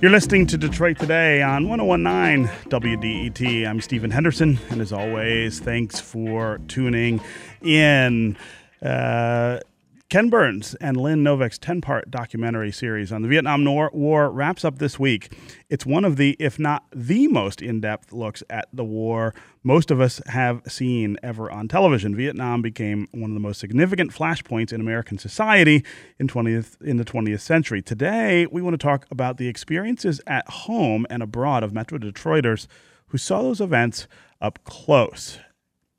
You're listening to Detroit Today on 1019 WDET. I'm Stephen Henderson, and as always, thanks for tuning in. Uh, Ken Burns and Lynn Novick's 10 part documentary series on the Vietnam War wraps up this week. It's one of the, if not the most in depth looks at the war most of us have seen ever on television. Vietnam became one of the most significant flashpoints in American society in, 20th, in the 20th century. Today, we want to talk about the experiences at home and abroad of Metro Detroiters who saw those events up close.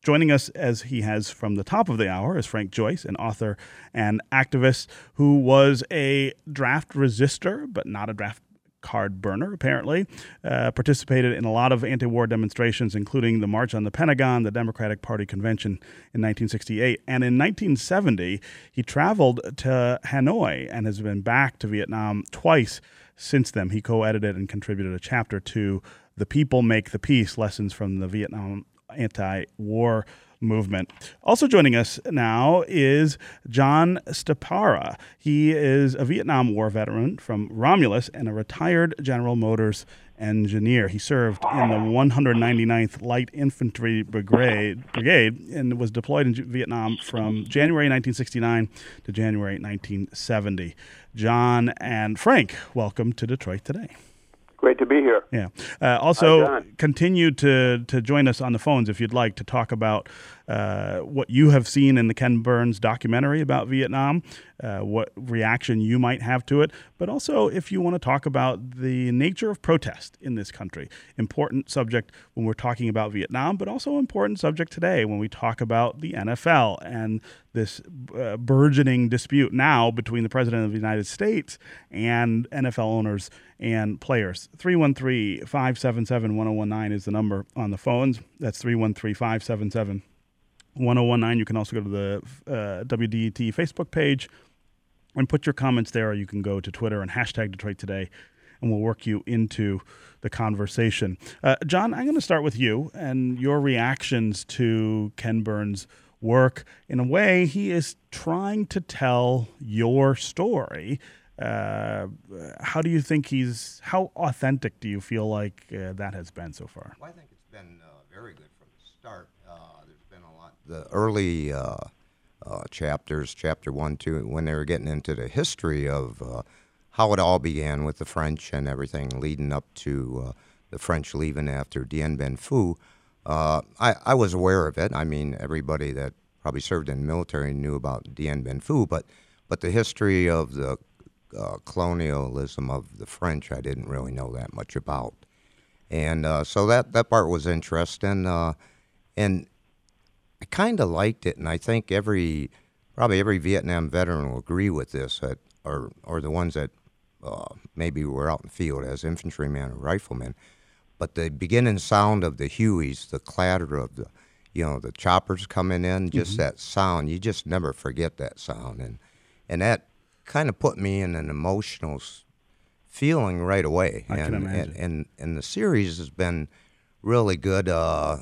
Joining us as he has from the top of the hour is Frank Joyce, an author and activist who was a draft resistor, but not a draft card burner, apparently. Uh, participated in a lot of anti war demonstrations, including the March on the Pentagon, the Democratic Party Convention in 1968. And in 1970, he traveled to Hanoi and has been back to Vietnam twice since then. He co edited and contributed a chapter to The People Make the Peace Lessons from the Vietnam anti war movement. Also joining us now is John Stepara. He is a Vietnam War veteran from Romulus and a retired General Motors engineer. He served in the 199th Light Infantry Brigade, Brigade and was deployed in Vietnam from January 1969 to January 1970. John and Frank, welcome to Detroit today. Great to be here. Yeah. Uh, also, continue to to join us on the phones if you'd like to talk about uh, what you have seen in the Ken Burns documentary about Vietnam, uh, what reaction you might have to it, but also if you want to talk about the nature of protest in this country. Important subject when we're talking about Vietnam, but also important subject today when we talk about the NFL and this uh, burgeoning dispute now between the President of the United States and NFL owners and players. 313 577 1019 is the number on the phones. That's 313 577 1019. You can also go to the uh, WDET Facebook page and put your comments there, or you can go to Twitter and hashtag Detroit Today, and we'll work you into the conversation. Uh, John, I'm going to start with you and your reactions to Ken Burns' work. In a way, he is trying to tell your story. Uh, how do you think he's, how authentic do you feel like uh, that has been so far? Well, I think it's been uh, very good from the start there's been a lot. the early uh, uh, chapters, chapter one, two, when they were getting into the history of uh, how it all began with the French and everything leading up to uh, the French leaving after Dien Bien Phu, uh, I, I was aware of it. I mean, everybody that probably served in the military knew about Dien Bien Phu, but but the history of the uh, colonialism of the French, I didn't really know that much about, and so that that part was interesting. and I kind of liked it, and I think every probably every Vietnam veteran will agree with this, that, or or the ones that uh, maybe were out in the field as infantrymen or riflemen. But the beginning sound of the Hueys, the clatter of the, you know, the choppers coming in, just mm-hmm. that sound, you just never forget that sound, and and that kind of put me in an emotional feeling right away. I and, can imagine. And, and and the series has been really good. Uh,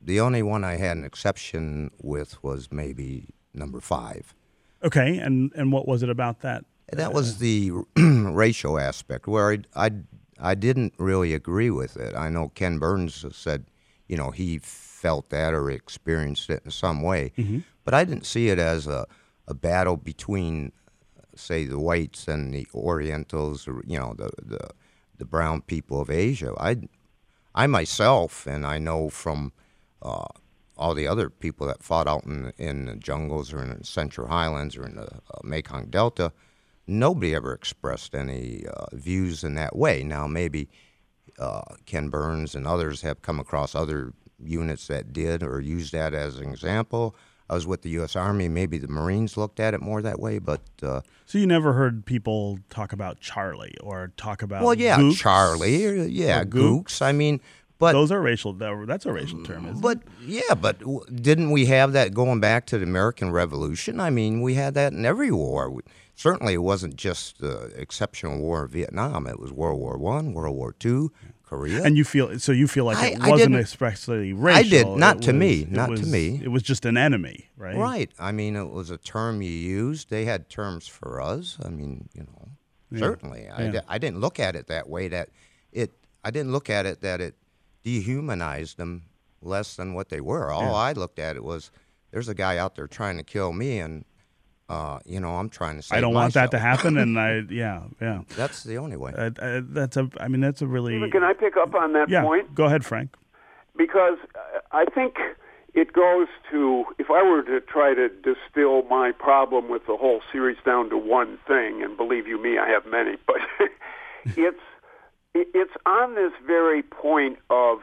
the only one I had an exception with was maybe number five. Okay, and and what was it about that? That was the racial aspect where I, I I didn't really agree with it. I know Ken Burns said, you know, he felt that or experienced it in some way, mm-hmm. but I didn't see it as a a battle between, say, the whites and the Orientals, or you know, the the the brown people of Asia. I I myself, and I know from uh, all the other people that fought out in in the jungles or in the Central Highlands or in the uh, Mekong Delta, nobody ever expressed any uh, views in that way. Now maybe uh, Ken Burns and others have come across other units that did or used that as an example. I was with the U.S. Army. Maybe the Marines looked at it more that way, but uh, so you never heard people talk about Charlie or talk about well, yeah, Gooks Charlie, yeah, Gooks. I mean, but those are racial. That's a racial term, isn't but, it? But yeah, but didn't we have that going back to the American Revolution? I mean, we had that in every war. We, certainly, it wasn't just the exceptional war of Vietnam. It was World War One, World War Two, Korea. And you feel so? You feel like I, it wasn't expressly racial. I did not it to was, me. Not was, to me. It was just an enemy, right? Right. I mean, it was a term you used. They had terms for us. I mean, you know. certainly. I, Yeah. di- I didn't look at it that way. That it. I didn't look at it that it dehumanized them less than what they were. All Yeah. I looked at it was there's a guy out there trying to kill me, and uh, you know I'm trying to. Save I don't want that to happen, and I yeah yeah. That's the only way. Uh, uh, that's a. I mean, that's a really. Stephen, can I pick up on that yeah. point? Go ahead, Frank. Because uh, I think it goes to if I were to try to distill my problem with the whole series down to one thing, and believe you me, I have many, but it's it's on this very point of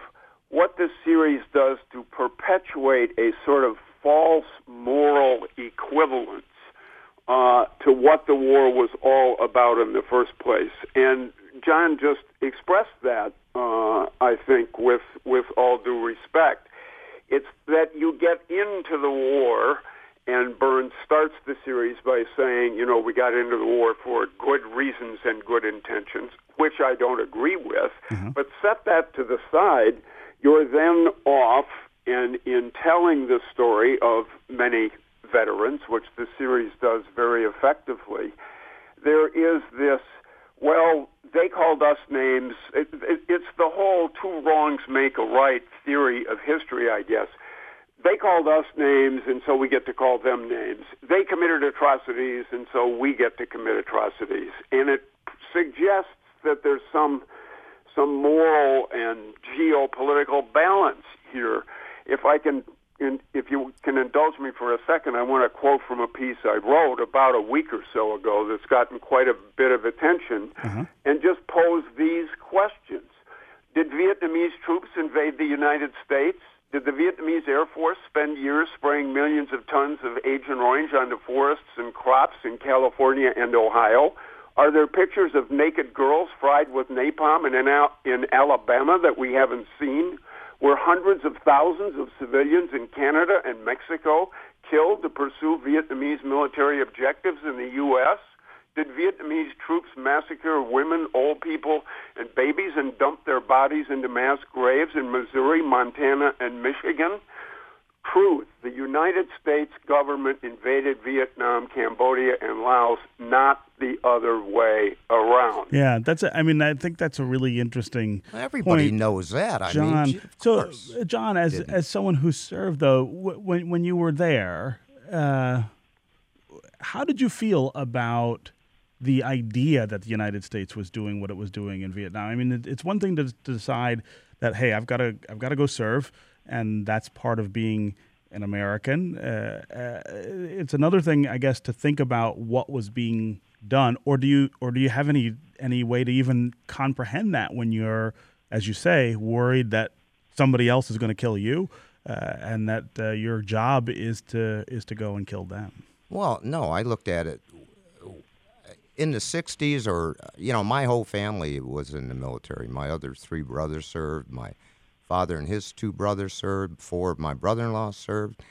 what this series does to perpetuate a sort of false moral equivalence uh, to what the war was all about in the first place. And John just expressed that, uh, I think, with with all due respect. It's that you get into the war, and Burns starts the series by saying, you know, we got into the war for good reasons and good intentions, which I don't agree with. Mm-hmm. But set that to the side. You're then off, and in telling the story of many veterans, which the series does very effectively, there is this, well, they called us names. It, it, it's the whole two wrongs make a right theory of history, I guess. They called us names, and so we get to call them names. They committed atrocities, and so we get to commit atrocities. And it suggests that there's some some moral and geopolitical balance here. If I can, if you can indulge me for a second, I want to quote from a piece I wrote about a week or so ago that's gotten quite a bit of attention, mm-hmm. and just pose these questions: Did Vietnamese troops invade the United States? Did the Vietnamese Air Force spend years spraying millions of tons of Agent Orange onto forests and crops in California and Ohio? Are there pictures of naked girls fried with napalm in, in Alabama that we haven't seen? Were hundreds of thousands of civilians in Canada and Mexico killed to pursue Vietnamese military objectives in the U.S.? Did Vietnamese troops massacre women, old people, and babies and dump their bodies into mass graves in Missouri, Montana, and Michigan? Truth. The United States government invaded Vietnam, Cambodia, and Laos, not the other way around. Yeah, that's. A, I mean, I think that's a really interesting. Everybody point. knows that. I John. mean, so, course. uh, John, as as someone who served, though, when when you were there, uh, how did you feel about the idea that the United States was doing what it was doing in Vietnam? I mean, it's one thing to, to decide that hey, I've got to I've got to go serve, and that's part of being an American. Uh, uh, it's another thing, I guess, to think about what was being done, or do you or do you have any any way to even comprehend that when you're, as you say, worried that somebody else is going to kill you, uh, and that uh, your job is to is to go and kill them? Well, no, I looked at it in the 60s, or, you know, my whole family was in the military. My other three brothers served. My father and his two brothers served. Four of my brother in law served.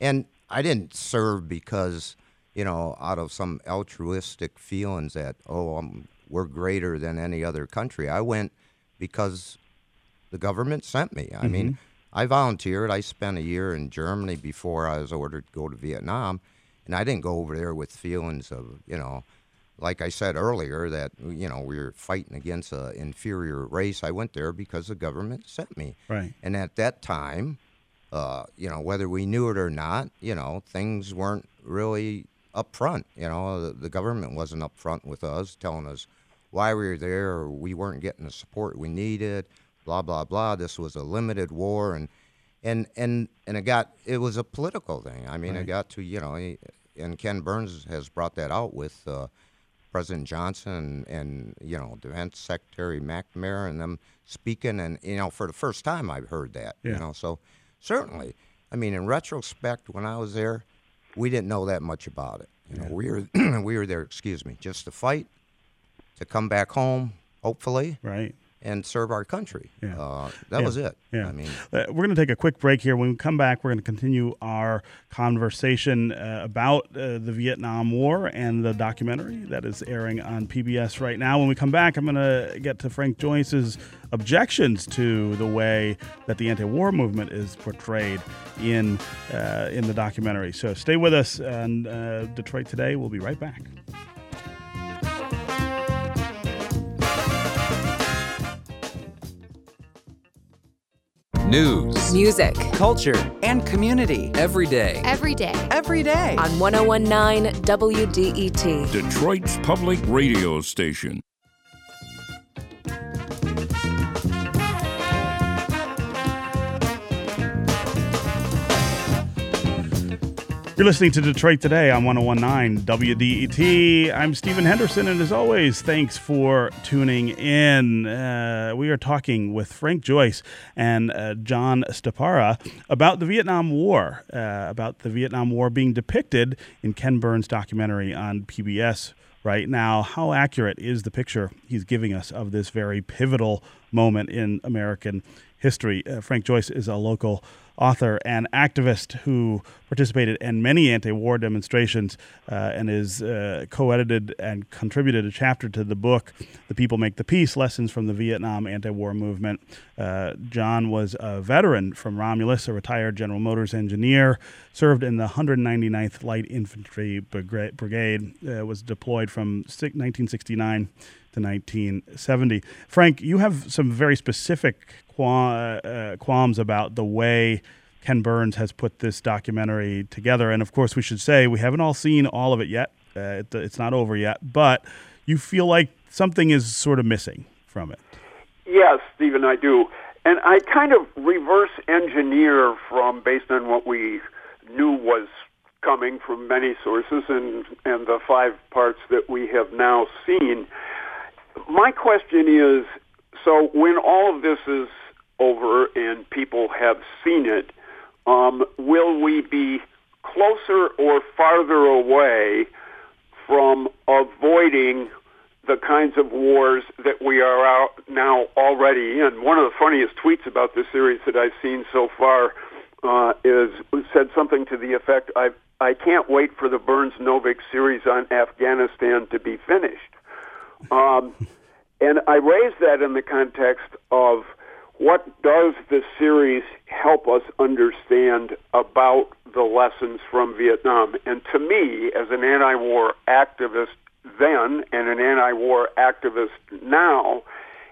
And I didn't serve because, you know, out of some altruistic feelings that, oh, um, we're greater than any other country. I went because the government sent me. I mean, I volunteered. I spent a year in Germany before I was ordered to go to Vietnam, and I didn't go over there with feelings of, you know, like I said earlier, that you know we were fighting against an inferior race. I went there because the government sent me. Right. And at that time, uh, you know, whether we knew it or not, you know, things weren't really upfront. You know, the, the government wasn't upfront with us, telling us why we were there, or we weren't getting the support we needed. Blah blah blah. This was a limited war, and and and and it got it was a political thing. I mean, it got to you know, and Ken Burns has brought that out with. Uh, President Johnson and, you know Defense Secretary McNamara and them speaking, and you know for the first time I've heard that. Yeah. You know, so certainly, I mean, in retrospect, when I was there, we didn't know that much about it. You know, we were we were there, excuse me, just to fight, to come back home, hopefully, Right. And serve our country. Yeah. Uh, that Yeah. was it. Yeah. I mean, Uh, we're going to take a quick break here. When we come back, we're going to continue our conversation uh, about uh, the Vietnam War and the documentary that is airing on PBS right now. When we come back, I'm going to get to Frank Joyce's objections to the way that the anti-war movement is portrayed in uh, in the documentary. So stay with us on uh, Detroit Today. We'll be right back. News, music, culture, and community every day. every day Every day. on 1019 WDET. Detroit's public radio station. You're listening to Detroit Today on 1019 WDET. I'm Stephen Henderson, and as always, thanks for tuning in. Uh, we are talking with Frank Joyce and uh, John Stepara about the Vietnam War, uh, about the Vietnam War being depicted in Ken Burns' documentary on PBS right now. How accurate is the picture he's giving us of this very pivotal moment in American history? Uh, Frank Joyce is a local author and activist who participated in many anti-war demonstrations uh, and is uh, co-edited and contributed a chapter to the book "The People Make the Peace: Lessons from the Vietnam Anti-War Movement." Uh, John was a veteran from Romulus, a retired General Motors engineer, served in the 199th Light Infantry Brigade, uh, was deployed from 1969 to 1970. Frank, you have some very specific uh, qualms about the way Ken Burns has put this documentary together. And of course, we should say we haven't all seen all of it yet. Uh, it, it's not over yet, but you feel like something is sort of missing from it. Yes, Stephen, I do. And I kind of reverse engineer from based on what we knew was coming from many sources and, and the five parts that we have now seen. My question is so when all of this is over and people have seen it, um, will we be closer or farther away from avoiding the kinds of wars that we are out now already in. One of the funniest tweets about this series that I've seen so far uh, is said something to the effect, "I I can't wait for the Burns Novick series on Afghanistan to be finished." Um, and I raise that in the context of what does the series help us understand about the lessons from Vietnam? And to me, as an anti-war activist then and an anti-war activist now,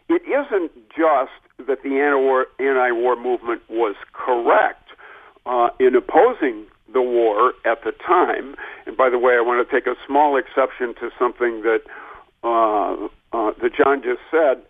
it isn't just that the anti-war, movement was correct uh, in opposing the war at the time. And by the way, I want to take a small exception to something that uh, uh, that John just said.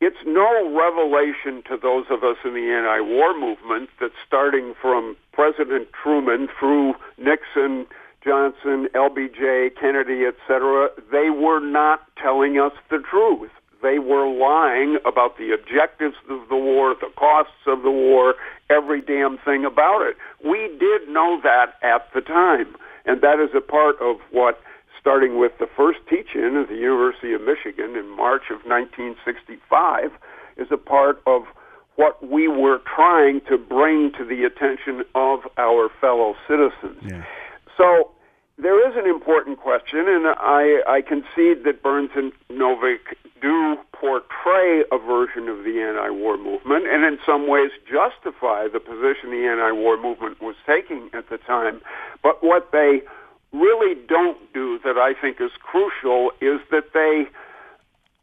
It's no revelation to those of us in the anti-war movement that starting from President Truman through Nixon, Johnson, LBJ, Kennedy, etc., they were not telling us the truth. They were lying about the objectives of the war, the costs of the war, every damn thing about it. We did know that at the time, and that is a part of what starting with the first teach-in at the University of Michigan in March of 1965, is a part of what we were trying to bring to the attention of our fellow citizens. Yeah. So there is an important question, and I, I concede that Burns and Novick do portray a version of the anti-war movement, and in some ways justify the position the anti-war movement was taking at the time. But what they really don't do that I think is crucial is that they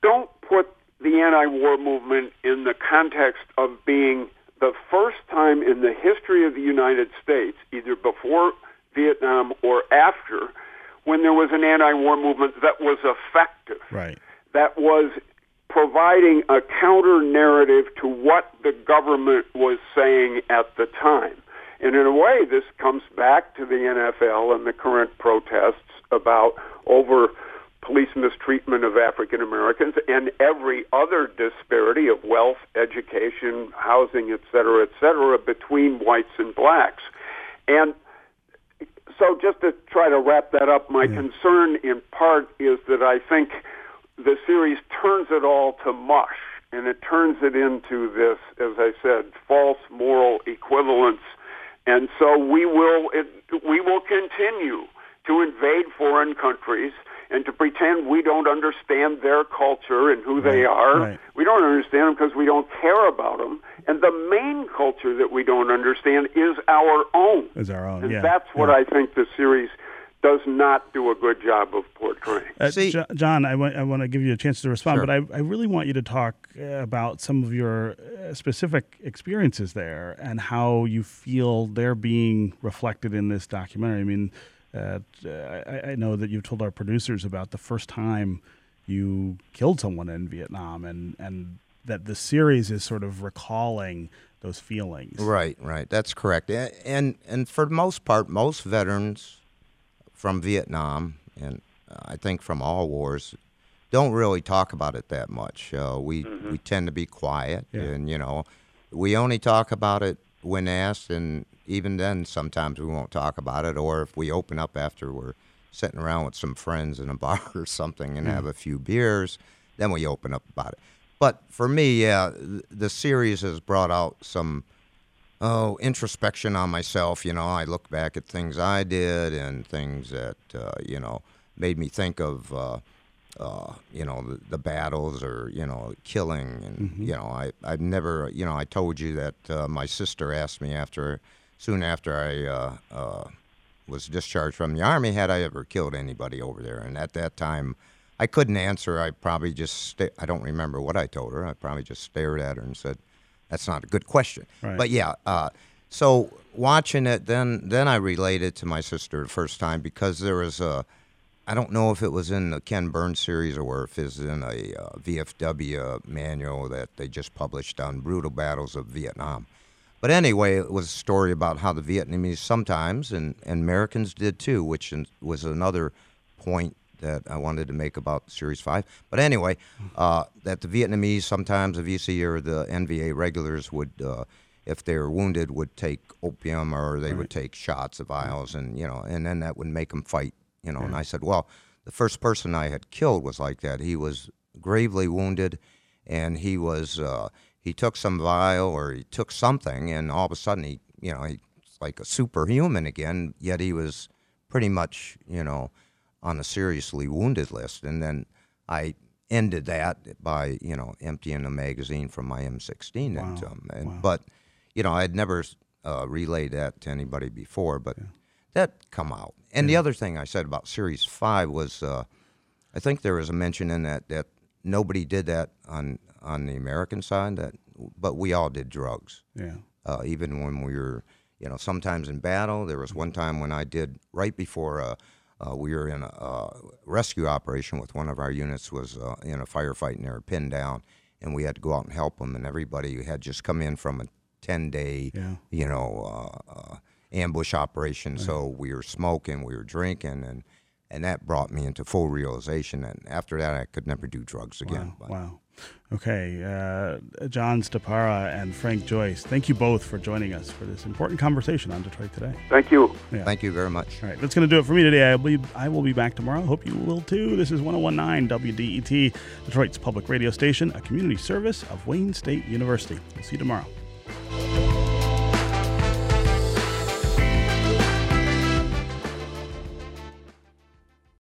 don't put the anti-war movement in the context of being the first time in the history of the United States, either before Vietnam or after, when there was an anti-war movement that was effective, Right. that was providing a counter narrative to what the government was saying at the time. And in a way, this comes back to the NFL and the current protests about over police mistreatment of African Americans and every other disparity of wealth, education, housing, et cetera, et cetera, between whites and blacks. And so just to try to wrap that up, my concern in part is that I think the series turns it all to mush and it turns it into this, as I said, false moral equivalence. And so we will it, we will continue to invade foreign countries and to pretend we don't understand their culture and who they are. right. We don't understand them because we don't care about them. And the main culture that we don't understand is our own. Is our own. And yeah. that's what yeah. I think the series does not do a good job of portraying. Uh, See- John, I want, I want to give you a chance to respond, Sure. but I, I really want you to talk uh, about some of your uh, specific experiences there and how you feel they're being reflected in this documentary. I mean, uh, I, I know that you've told our producers about the first time you killed someone in Vietnam, and, and that the series is sort of recalling those feelings. Right, right. That's correct. And and for the most part, most veterans from Vietnam and uh, I think from all wars don't really talk about it that much. Uh, we we tend to be quiet, Yeah. and you know, we only talk about it when asked, and even then, sometimes we won't talk about it. Or if we open up after we're sitting around with some friends in a bar or something and have a few beers, then we open up about it. But for me, yeah, the series has brought out some oh introspection on myself. You know, I look back at things I did and things that uh, you know made me think of. Uh, uh, you know the, the battles or you know killing and you know I I've never you know I told you that uh, my sister asked me after soon after I uh, uh, was discharged from the army had I ever killed anybody over there and at that time I couldn't answer I probably just sta- I don't remember what I told her I probably just stared at her and said that's not a good question Right. but yeah uh, so watching it then then I related to my sister the first time because there was a I don't know if it was in the Ken Burns series or if it's in a uh, VFW manual that they just published on brutal battles of Vietnam. But anyway, it was a story about how the Vietnamese sometimes, and, and Americans did too, which was another point that I wanted to make about Series 5. But anyway, uh, that the Vietnamese sometimes, the VC or the NVA regulars would, uh, if they were wounded, would take opium or they would take shots of vials, and, you know, and then that would make them fight you know. And I said, well, the first person I had killed was like that. He was gravely wounded, and he was uh, he took some vial or he took something, and all of a sudden he, you know, he's like a superhuman again. Yet he was pretty much, you know, on a seriously wounded list. And then I ended that by, you know, emptying a magazine from my M16 into him. And, But, you know, I'd never uh, relayed that to anybody before, but that come out. And the other thing I said about Series 5 was uh, I think there was a mention in that that nobody did that on, on the American side, that, but we all did drugs Yeah. uh, even when we were, you know, sometimes in battle. There was one time when I did right before uh, uh, we were in a uh, rescue operation with one of our units was uh, in a firefight and they were pinned down, and we had to go out and help them. And everybody had just come in from a ten day, Yeah. you know, uh, uh, ambush operation. So we were smoking, we were drinking, and and that brought me into full realization. And after that, I could never do drugs again. But- Wow. Okay. Uh, John Stepara and Frank Joyce, thank you both for joining us for this important conversation on Detroit Today. Thank you. Yeah. Thank you very much. All right, that's going to do it for me today. I will, be, I will be back tomorrow. Hope you will too. This is 1019 WDET, Detroit's public radio station, a community service of Wayne State University. We'll see you tomorrow.